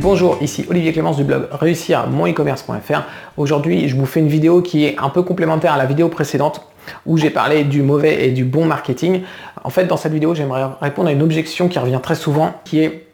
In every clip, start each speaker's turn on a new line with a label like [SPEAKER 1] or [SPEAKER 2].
[SPEAKER 1] Bonjour, ici Olivier Clémence du blog réussir mon e-commerce.fr. Aujourd'hui, je vous fais une vidéo qui est un peu complémentaire à la vidéo précédente où j'ai parlé du mauvais et du bon marketing. En fait, dans cette vidéo, j'aimerais répondre à une objection qui revient très souvent qui est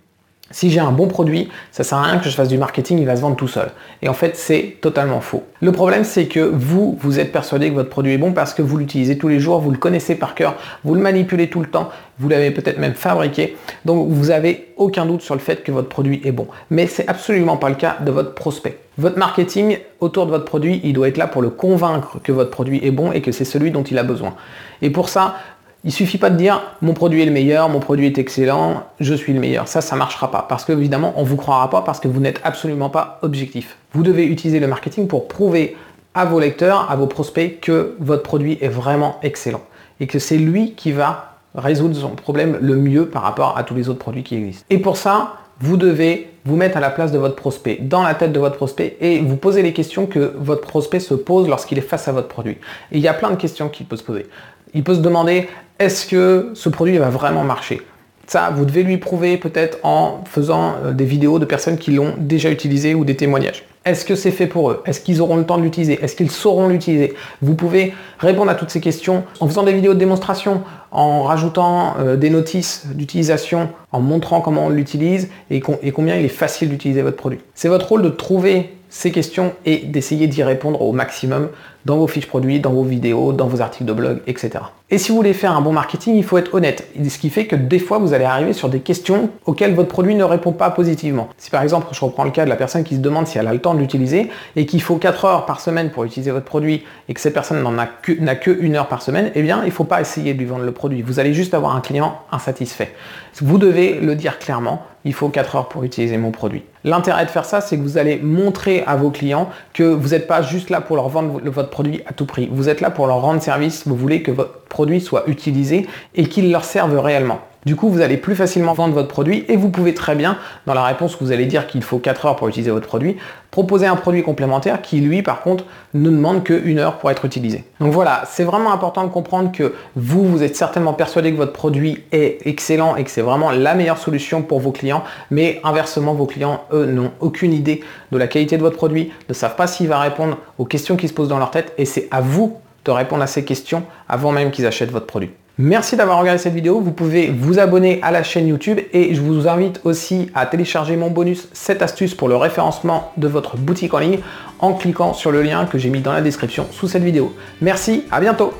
[SPEAKER 1] si j'ai un bon produit, ça sert à rien que je fasse du marketing, il va se vendre tout seul. Et en fait, c'est totalement faux. Le problème, c'est que vous, vous êtes persuadé que votre produit est bon parce que vous l'utilisez tous les jours, vous le connaissez par cœur, vous le manipulez tout le temps, vous l'avez peut-être même fabriqué. Donc, vous n'avez aucun doute sur le fait que votre produit est bon. Mais c'est absolument pas le cas de votre prospect. Votre marketing autour de votre produit, il doit être là pour le convaincre que votre produit est bon et que c'est celui dont il a besoin. Et pour ça, il suffit pas de dire mon produit est le meilleur, mon produit est excellent, je suis le meilleur. Ça, ça marchera pas parce que évidemment, on vous croira pas parce que vous n'êtes absolument pas objectif. Vous devez utiliser le marketing pour prouver à vos lecteurs, à vos prospects que votre produit est vraiment excellent et que c'est lui qui va résoudre son problème le mieux par rapport à tous les autres produits qui existent. Et pour ça, vous devez vous mettre à la place de votre prospect, dans la tête de votre prospect, et vous poser les questions que votre prospect se pose lorsqu'il est face à votre produit. Et il y a plein de questions qu'il peut se poser. Il peut se demander, est-ce que ce produit va vraiment marcher? Ça, vous devez lui prouver peut-être en faisant euh, des vidéos de personnes qui l'ont déjà utilisé ou des témoignages. Est-ce que c'est fait pour eux? Est-ce qu'ils auront le temps de l'utiliser? Est-ce qu'ils sauront l'utiliser? Vous pouvez répondre à toutes ces questions en faisant des vidéos de démonstration, en rajoutant euh, des notices d'utilisation, en montrant comment on l'utilise et, et combien il est facile d'utiliser votre produit. C'est votre rôle de trouver ces questions et d'essayer d'y répondre au maximum dans vos fiches produits, dans vos vidéos, dans vos articles de blog, etc. Et si vous voulez faire un bon marketing, il faut être honnête. Ce qui fait que des fois, vous allez arriver sur des questions auxquelles votre produit ne répond pas positivement. Si par exemple, je reprends le cas de la personne qui se demande si elle a le temps de l'utiliser et qu'il faut 4 heures par semaine pour utiliser votre produit et que cette personne n'en a que, n'a que une heure par semaine, eh bien, il ne faut pas essayer de lui vendre le produit. Vous allez juste avoir un client insatisfait. Vous devez le dire clairement il faut 4 heures pour utiliser mon produit. L'intérêt de faire ça, c'est que vous allez montrer à vos clients que vous n'êtes pas juste là pour leur vendre votre produit à tout prix. Vous êtes là pour leur rendre service. Vous voulez que votre produit soit utilisé et qu'il leur serve réellement. Du coup, vous allez plus facilement vendre votre produit et vous pouvez très bien, dans la réponse que vous allez dire qu'il faut 4 heures pour utiliser votre produit, proposer un produit complémentaire qui, lui, par contre, ne demande que heure pour être utilisé. Donc voilà, c'est vraiment important de comprendre que vous, vous êtes certainement persuadé que votre produit est excellent et que c'est vraiment la meilleure solution pour vos clients, mais inversement, vos clients, eux, n'ont aucune idée de la qualité de votre produit, ne savent pas s'il va répondre aux questions qui se posent dans leur tête et c'est à vous de répondre à ces questions avant même qu'ils achètent votre produit. Merci d'avoir regardé cette vidéo. Vous pouvez vous abonner à la chaîne YouTube et je vous invite aussi à télécharger mon bonus 7 astuces pour le référencement de votre boutique en ligne en cliquant sur le lien que j'ai mis dans la description sous cette vidéo. Merci, à bientôt